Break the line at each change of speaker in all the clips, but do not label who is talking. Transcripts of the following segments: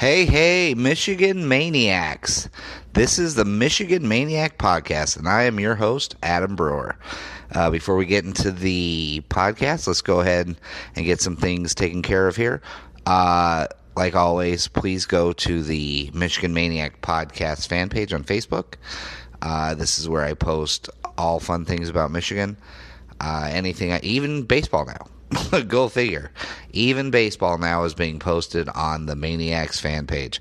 Hey, hey, Michigan Maniacs. This is the Michigan Maniac Podcast, and I am your host, Adam Brewer. Uh, before we get into the podcast, let's go ahead and get some things taken care of here. Uh, like always, please go to the Michigan Maniac Podcast fan page on Facebook. Uh, this is where I post all fun things about Michigan. Uh, anything, even baseball now. Go figure. Even baseball now is being posted on the Maniacs fan page.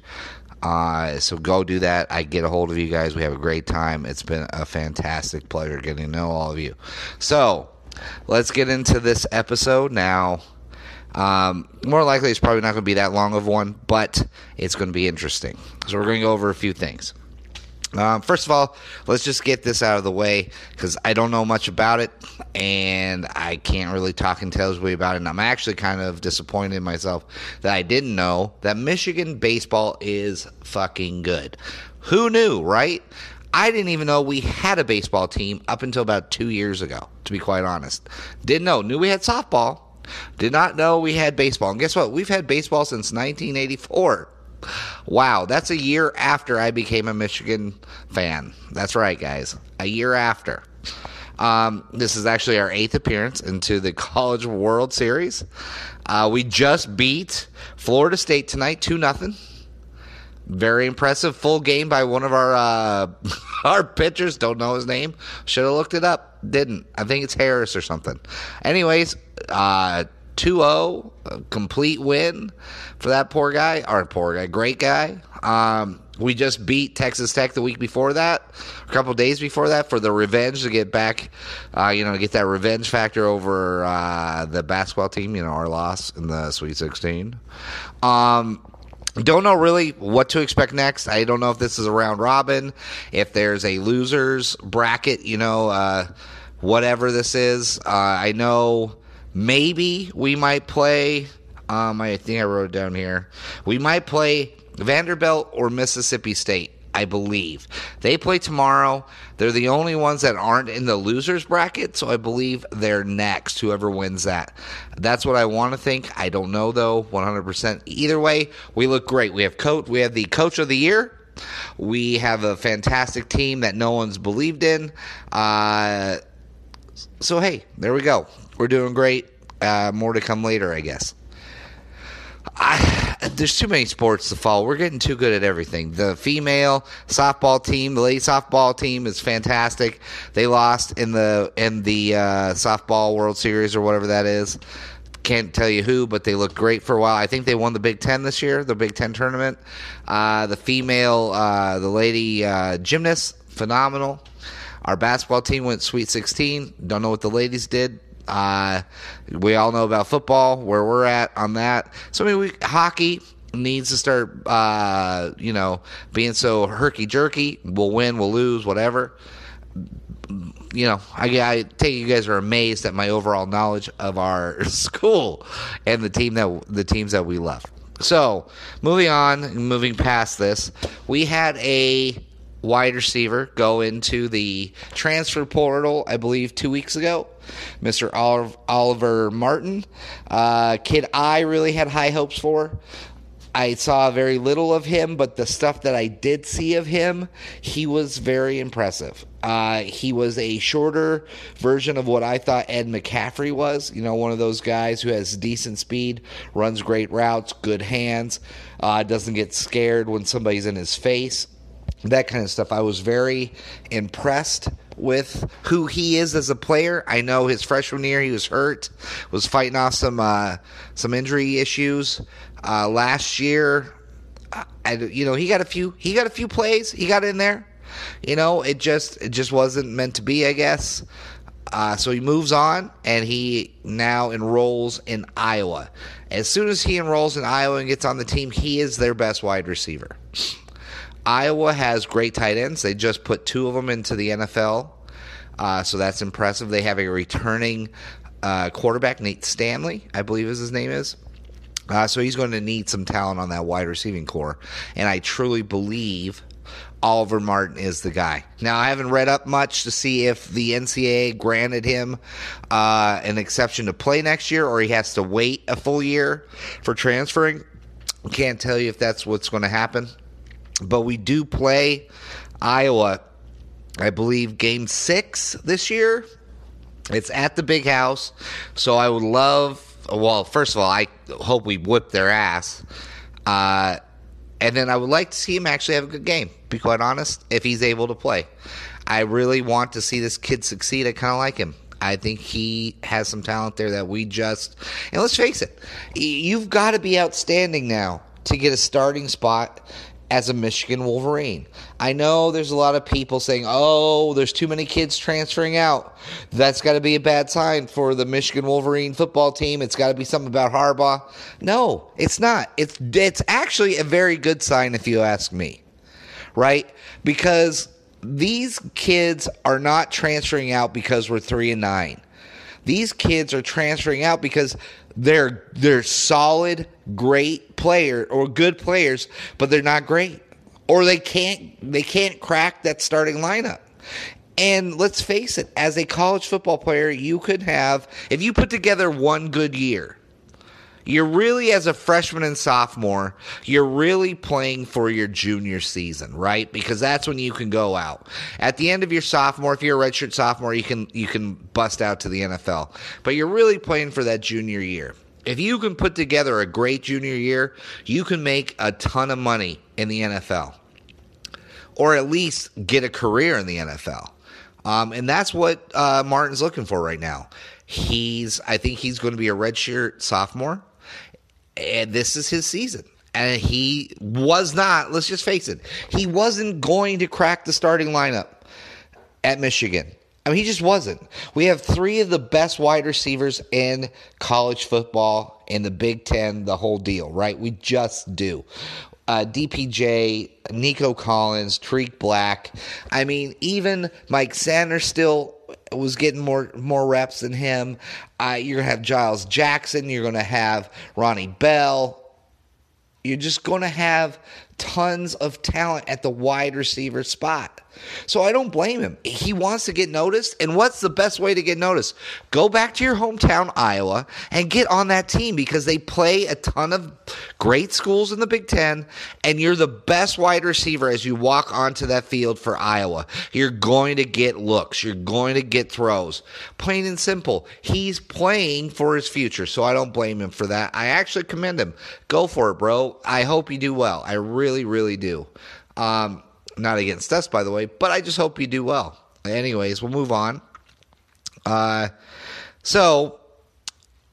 Uh, so go do that. I get a hold of you guys. We have a great time. It's been a fantastic pleasure getting to know all of you. So let's get into this episode now. Um, more likely, it's probably not going to be that long of one, but it's going to be interesting. So we're going to go over a few things. Um, first of all, let's just get this out of the way because I don't know much about it and I can't really talk intelligibly about it. And I'm actually kind of disappointed in myself that I didn't know that Michigan baseball is fucking good. Who knew, right? I didn't even know we had a baseball team up until about two years ago, to be quite honest. Didn't know. Knew we had softball. Did not know we had baseball. And guess what? We've had baseball since 1984. Wow, that's a year after I became a Michigan fan. That's right, guys. A year after. Um, this is actually our eighth appearance into the College World Series. Uh, we just beat Florida State tonight, two nothing. Very impressive full game by one of our uh, our pitchers. Don't know his name. Should have looked it up. Didn't. I think it's Harris or something. Anyways, uh, 2-0, complete win for that poor guy. Our poor guy, great guy. Um, we just beat Texas Tech the week before that, a couple days before that, for the revenge to get back, uh, you know, get that revenge factor over uh, the basketball team. You know, our loss in the Sweet 16. Um, don't know really what to expect next. I don't know if this is a round robin, if there's a losers bracket, you know, uh, whatever this is. Uh, I know maybe we might play. Um, I think I wrote down here. We might play Vanderbilt or Mississippi State. I believe they play tomorrow. They're the only ones that aren't in the losers bracket, so I believe they're next. Whoever wins that, that's what I want to think. I don't know though, 100%. Either way, we look great. We have coach. We have the coach of the year. We have a fantastic team that no one's believed in. Uh, so hey, there we go. We're doing great. Uh, more to come later, I guess. I, there's too many sports to follow. We're getting too good at everything. The female softball team, the lady softball team is fantastic. They lost in the in the uh, softball World Series or whatever that is. Can't tell you who, but they looked great for a while. I think they won the Big Ten this year, the Big Ten tournament. Uh, the female, uh, the lady uh, gymnast, phenomenal. Our basketball team went Sweet 16. Don't know what the ladies did. Uh, we all know about football, where we're at on that. So, I mean, we, hockey needs to start, uh, you know, being so herky jerky. We'll win, we'll lose, whatever. You know, I, I take you guys are amazed at my overall knowledge of our school and the team that the teams that we love. So, moving on, moving past this, we had a wide receiver go into the transfer portal, I believe, two weeks ago. Mr. Oliver Martin. Uh, kid I really had high hopes for. I saw very little of him, but the stuff that I did see of him, he was very impressive. Uh, he was a shorter version of what I thought Ed McCaffrey was. You know, one of those guys who has decent speed, runs great routes, good hands, uh, doesn't get scared when somebody's in his face that kind of stuff. I was very impressed with who he is as a player. I know his freshman year he was hurt, was fighting off some uh, some injury issues uh, last year. I, you know, he got a few he got a few plays. He got in there. You know, it just it just wasn't meant to be, I guess. Uh, so he moves on and he now enrolls in Iowa. As soon as he enrolls in Iowa and gets on the team, he is their best wide receiver. Iowa has great tight ends. They just put two of them into the NFL. Uh, so that's impressive. They have a returning uh, quarterback, Nate Stanley, I believe is his name is. Uh, so he's going to need some talent on that wide receiving core. And I truly believe Oliver Martin is the guy. Now, I haven't read up much to see if the NCAA granted him uh, an exception to play next year or he has to wait a full year for transferring. Can't tell you if that's what's going to happen. But we do play Iowa, I believe, game six this year. It's at the big house. So I would love, well, first of all, I hope we whip their ass. Uh, and then I would like to see him actually have a good game, be quite honest, if he's able to play. I really want to see this kid succeed. I kind of like him. I think he has some talent there that we just, and let's face it, you've got to be outstanding now to get a starting spot as a Michigan Wolverine. I know there's a lot of people saying, oh, there's too many kids transferring out. That's got to be a bad sign for the Michigan Wolverine football team. It's got to be something about Harbaugh. No, it's not. It's, it's actually a very good sign, if you ask me, right? Because these kids are not transferring out because we're three and nine. These kids are transferring out because they're they're solid, great player or good players, but they're not great. Or they can't they can't crack that starting lineup. And let's face it, as a college football player, you could have if you put together one good year, you're really as a freshman and sophomore, you're really playing for your junior season, right? Because that's when you can go out. At the end of your sophomore, if you're a redshirt sophomore, you can you can bust out to the NFL. But you're really playing for that junior year. If you can put together a great junior year, you can make a ton of money in the NFL. Or at least get a career in the NFL. Um, and that's what uh, Martin's looking for right now. He's, I think he's going to be a redshirt sophomore and this is his season. And he was not, let's just face it, he wasn't going to crack the starting lineup at Michigan. I mean, he just wasn't. We have three of the best wide receivers in college football in the Big Ten, the whole deal, right? We just do. Uh, DPJ, Nico Collins, Tarrik Black. I mean, even Mike Sanders still was getting more more reps than him. Uh, you're gonna have Giles Jackson. You're gonna have Ronnie Bell. You're just gonna have tons of talent at the wide receiver spot. So I don't blame him. He wants to get noticed. And what's the best way to get noticed? Go back to your hometown, Iowa, and get on that team because they play a ton of great schools in the Big Ten, and you're the best wide receiver as you walk onto that field for Iowa. You're going to get looks, you're going to get throws. Plain and simple. He's playing for his future, so I don't blame him for that. I actually commend him. Go for it, bro. I hope you do well. I really, really really do. Um, not against us, by the way, but I just hope you do well. Anyways, we'll move on. Uh, so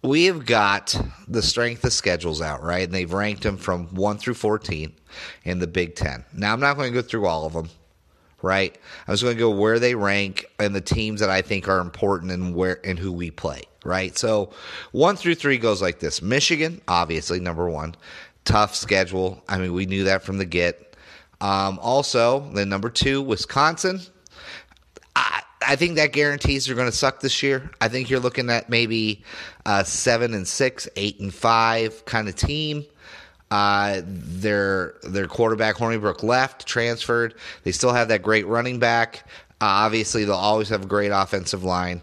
we have got the strength of schedules out, right? And they've ranked them from 1 through 14 in the Big Ten. Now, I'm not going to go through all of them, right? I was going to go where they rank and the teams that I think are important and where and who we play, right? So 1 through 3 goes like this Michigan, obviously, number one. Tough schedule. I mean, we knew that from the get. Um, also, then number two, Wisconsin. I, I think that guarantees they're going to suck this year. I think you're looking at maybe a seven and six, eight and five kind of team. Uh, their their quarterback Hornibrook left, transferred. They still have that great running back. Uh, obviously, they'll always have a great offensive line.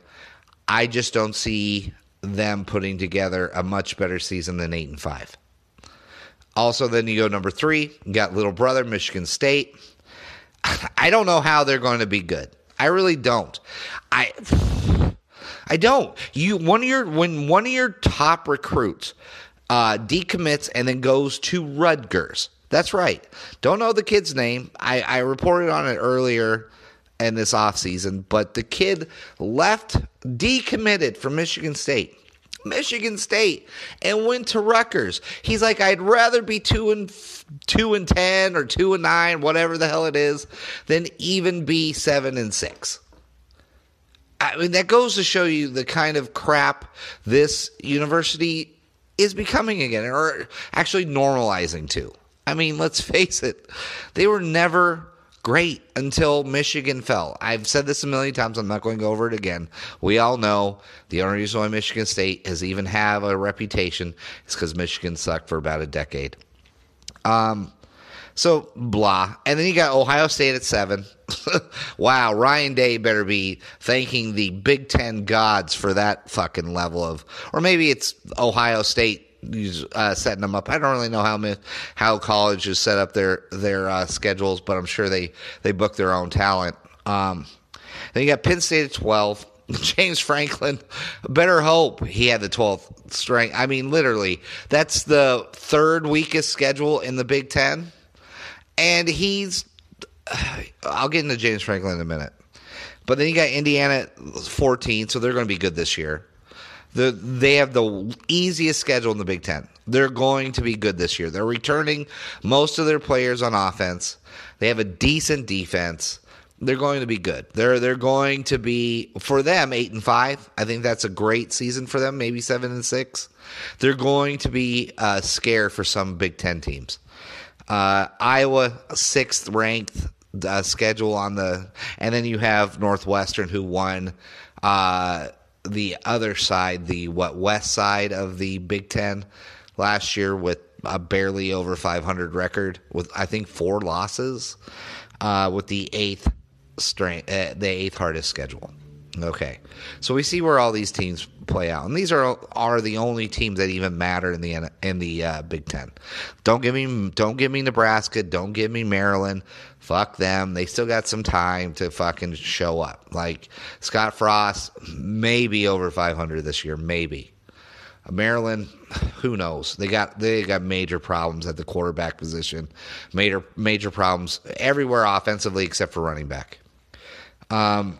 I just don't see them putting together a much better season than eight and five. Also, then you go number three, you got little brother, Michigan State. I don't know how they're going to be good. I really don't. I I don't. You one of your when one of your top recruits uh, decommits and then goes to Rutgers. That's right. Don't know the kid's name. I, I reported on it earlier in this offseason, but the kid left, decommitted from Michigan State Michigan State and went to Rutgers. He's like, I'd rather be two and two and ten or two and nine, whatever the hell it is, than even be seven and six. I mean, that goes to show you the kind of crap this university is becoming again, or actually normalizing to. I mean, let's face it, they were never great until Michigan fell. I've said this a million times. I'm not going over it again. We all know the only reason why Michigan State has even have a reputation is because Michigan sucked for about a decade. Um, so blah, and then you got Ohio State at seven. wow, Ryan Day better be thanking the Big Ten gods for that fucking level of, or maybe it's Ohio State uh, setting them up. I don't really know how how colleges set up their their uh, schedules, but I'm sure they they book their own talent. Um, then you got Penn State at twelve. James Franklin, better hope he had the 12th strength. I mean, literally, that's the third weakest schedule in the Big Ten. And he's, I'll get into James Franklin in a minute. But then you got Indiana 14, so they're going to be good this year. The, they have the easiest schedule in the Big Ten. They're going to be good this year. They're returning most of their players on offense. They have a decent defense. They're going to be good. They're they're going to be for them eight and five. I think that's a great season for them. Maybe seven and six. They're going to be a scare for some Big Ten teams. Uh, Iowa sixth ranked uh, schedule on the, and then you have Northwestern who won. Uh, the other side, the what west side of the Big Ten last year with a barely over 500 record with I think four losses, uh, with the eighth strength, uh, the eighth hardest schedule. Okay, so we see where all these teams play out, and these are are the only teams that even matter in the in the uh, Big Ten. Don't give me don't give me Nebraska. Don't give me Maryland. Fuck them. They still got some time to fucking show up. Like Scott Frost, maybe over 500 this year, maybe. Maryland, who knows? They got they got major problems at the quarterback position, major major problems everywhere offensively except for running back. Um,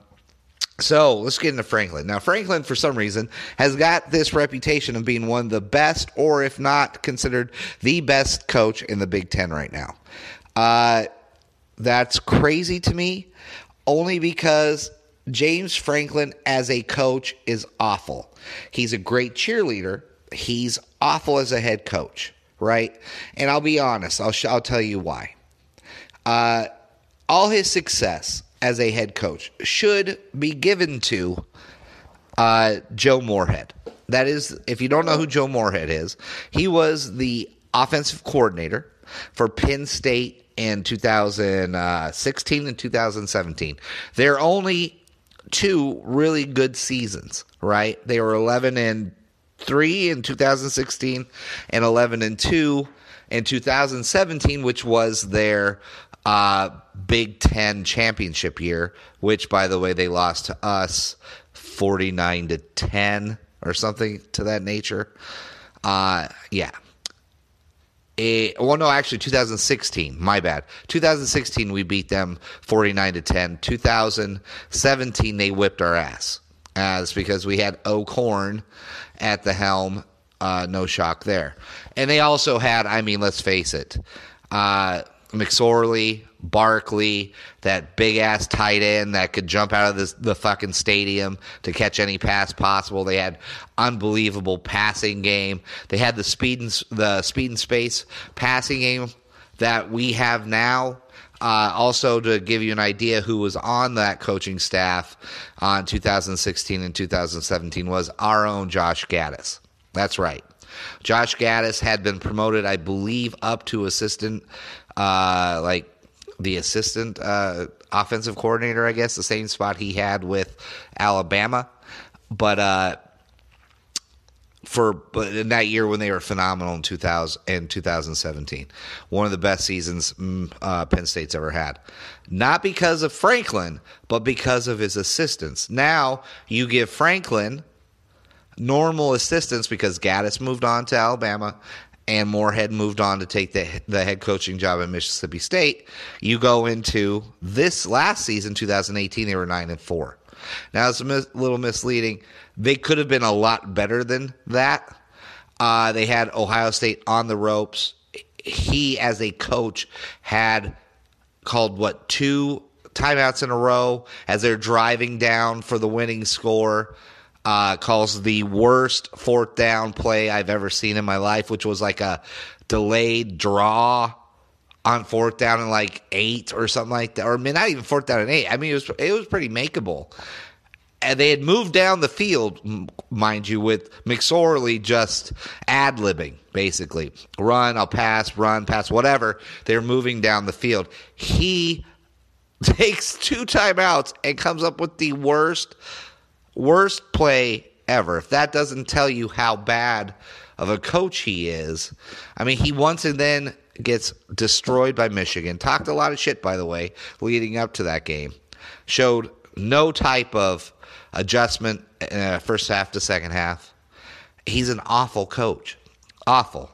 so let's get into Franklin. Now, Franklin, for some reason, has got this reputation of being one of the best, or if not considered the best coach in the Big Ten right now. Uh, that's crazy to me, only because James Franklin as a coach is awful. He's a great cheerleader. He's awful as a head coach, right? And I'll be honest. I'll I'll tell you why. Uh, all his success as a head coach should be given to uh, Joe Moorhead. That is, if you don't know who Joe Moorhead is, he was the offensive coordinator for Penn State in 2016 and 2017. They're only two really good seasons, right? They were 11 and 3 in 2016 and 11 and 2 in 2017, which was their uh, Big Ten championship year, which, by the way, they lost to us 49 to 10 or something to that nature. Uh, yeah. Well, no, actually, 2016. My bad. 2016, we beat them 49 to 10. 2017, they whipped our ass. As because we had O'Korn at the helm. Uh, no shock there. And they also had, I mean, let's face it, uh, McSorley, Barkley, that big ass tight end that could jump out of this, the fucking stadium to catch any pass possible. They had unbelievable passing game. They had the speed and the speed and space passing game that we have now. Uh, also, to give you an idea, who was on that coaching staff on 2016 and 2017 was our own Josh Gattis. That's right. Josh Gattis had been promoted, I believe, up to assistant, uh, like the assistant uh, offensive coordinator, I guess, the same spot he had with Alabama. But uh, for but in that year when they were phenomenal in 2000 in 2017, one of the best seasons mm, uh, Penn State's ever had. Not because of Franklin, but because of his assistants. Now you give Franklin normal assistants because Gattis moved on to Alabama and Moorhead moved on to take the the head coaching job at Mississippi State. You go into this last season, 2018, they were nine and four. Now it's a mis- little misleading. They could have been a lot better than that. Uh, they had Ohio State on the ropes. He, as a coach, had called what two timeouts in a row as they're driving down for the winning score. Uh, calls the worst fourth down play I've ever seen in my life, which was like a delayed draw on fourth down and like eight or something like that, or I mean, not even fourth down and eight. I mean, it was it was pretty makeable. And they had moved down the field, mind you, with McSorley just ad libbing, basically. Run, I'll pass, run, pass, whatever. They're moving down the field. He takes two timeouts and comes up with the worst, worst play ever. If that doesn't tell you how bad of a coach he is, I mean, he once and then gets destroyed by Michigan. Talked a lot of shit, by the way, leading up to that game. Showed no type of adjustment uh, first half to second half. He's an awful coach. Awful.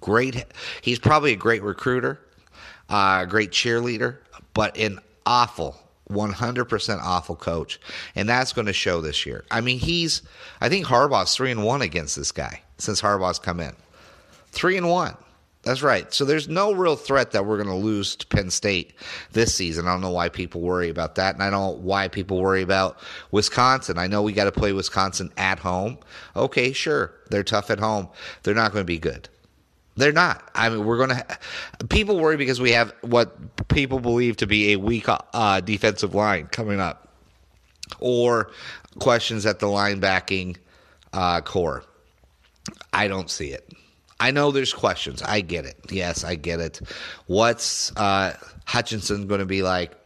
Great. He's probably a great recruiter, a uh, great cheerleader, but an awful 100% awful coach and that's going to show this year i mean he's i think harbaugh's 3 and 1 against this guy since harbaugh's come in 3 and 1 that's right. So there's no real threat that we're going to lose to Penn State this season. I don't know why people worry about that, and I don't know why people worry about Wisconsin. I know we got to play Wisconsin at home. Okay, sure, they're tough at home. They're not going to be good. They're not. I mean, we're going to. People worry because we have what people believe to be a weak uh, defensive line coming up, or questions at the linebacking uh, core. I don't see it. I know there's questions. I get it. Yes, I get it. What's uh, Hutchinson going to be like?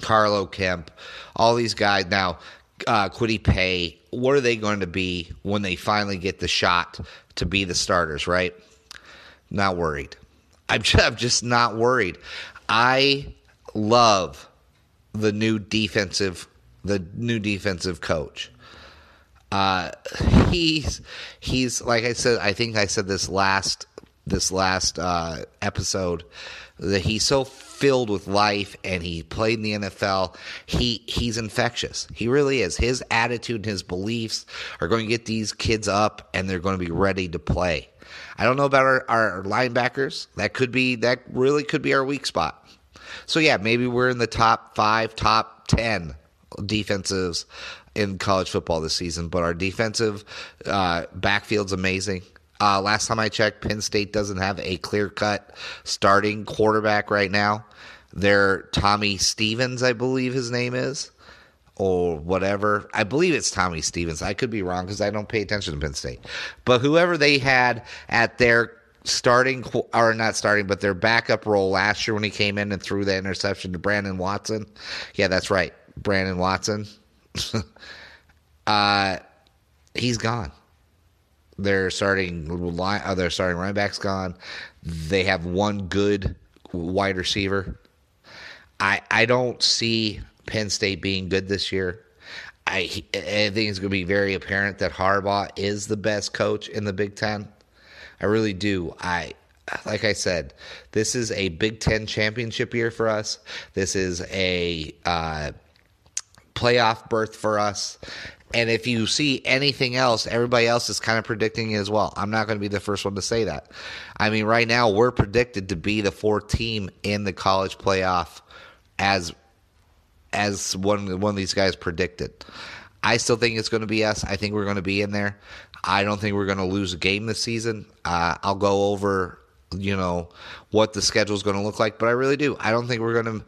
Carlo Kemp, all these guys now. Uh, Kwity Paye. What are they going to be when they finally get the shot to be the starters? Right? Not worried. I'm just, I'm just not worried. I love the new defensive the new defensive coach. Uh, he's he's like I said. I think I said this last this last uh, episode that he's so filled with life and he played in the NFL. He he's infectious. He really is. His attitude and his beliefs are going to get these kids up and they're going to be ready to play. I don't know about our, our linebackers. That could be that really could be our weak spot. So yeah, maybe we're in the top five, top ten defensives in college football this season, but our defensive uh, backfield's amazing. Uh, last time I checked, Penn State doesn't have a clear cut starting quarterback right now. They're Tommy Stevens, I believe his name is, or whatever. I believe it's Tommy Stevens. I could be wrong because I don't pay attention to Penn State. But whoever they had at their starting or not starting, but their backup role last year when he came in and threw the interception to Brandon Watson. Yeah, that's right, Brandon Watson. uh, he's gone. They're starting line. Uh, they're starting running backs gone. They have one good wide receiver. I I don't see Penn State being good this year. I, I think it's going to be very apparent that Harbaugh is the best coach in the Big Ten. I really do. I like I said, this is a Big Ten championship year for us. This is a uh, playoff berth for us. And if you see anything else, everybody else is kind of predicting it as well. I'm not going to be the first one to say that. I mean, right now we're predicted to be the fourth team in the college playoff as as one one of these guys predicted. I still think it's going to be us. I think we're going to be in there. I don't think we're going to lose a game this season. Uh, I'll go over, you know, what the schedule is going to look like, but I really do. I don't think we're going to.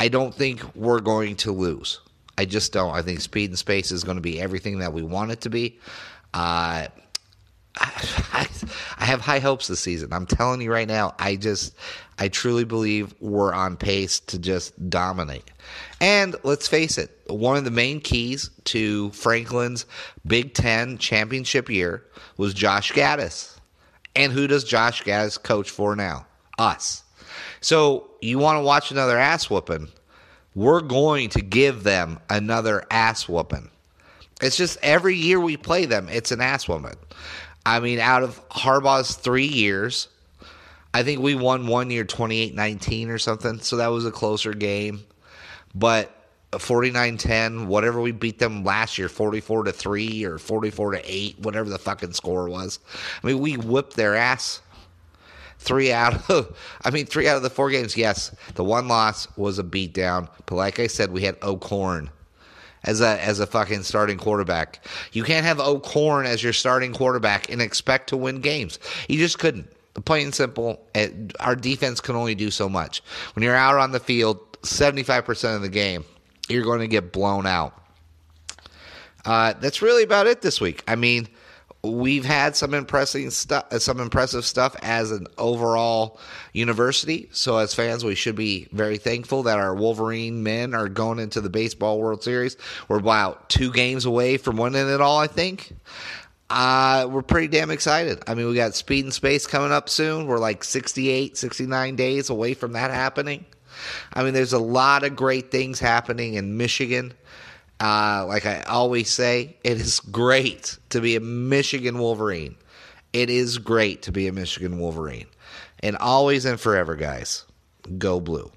I don't think we're going to lose. I just don't. I think Speed and Space is going to be everything that we want it to be. Uh, I, I have high hopes this season. I'm telling you right now, I just, I truly believe we're on pace to just dominate. And let's face it, one of the main keys to Franklin's Big Ten championship year was Josh Gattis. And who does Josh Gattis coach for now? Us. So you want to watch another ass whooping? we're going to give them another ass whooping. It's just every year we play them, it's an ass whooping. I mean, out of Harbaugh's three years, I think we won one year 28 19 or something. So that was a closer game. But 49 10, whatever we beat them last year, 44 to 3 or 44 to 8, whatever the fucking score was. I mean, we whipped their ass. three out of, I mean, three out of the four games. Yes, the one loss was a beatdown, but like I said, we had O'Korn as a as a fucking starting quarterback. You can't have O'Korn as your starting quarterback and expect to win games. You just couldn't. Plain and simple, it, our defense can only do so much. When you're out on the field, 75% of the game, you're going to get blown out. Uh, that's really about it this week. I mean, we've had some impressive stuff, some impressive stuff as an overall university. So as fans, we should be very thankful that our Wolverine men are going into the baseball World Series. We're about two games away from winning it all. I think. Uh, we're pretty damn excited. I mean, we got Speed and Space coming up soon. We're like 68, 69 days away from that happening. I mean, there's a lot of great things happening in Michigan. Uh, like I always say, it is great to be a Michigan Wolverine. It is great to be a Michigan Wolverine. And always and forever, guys, go blue.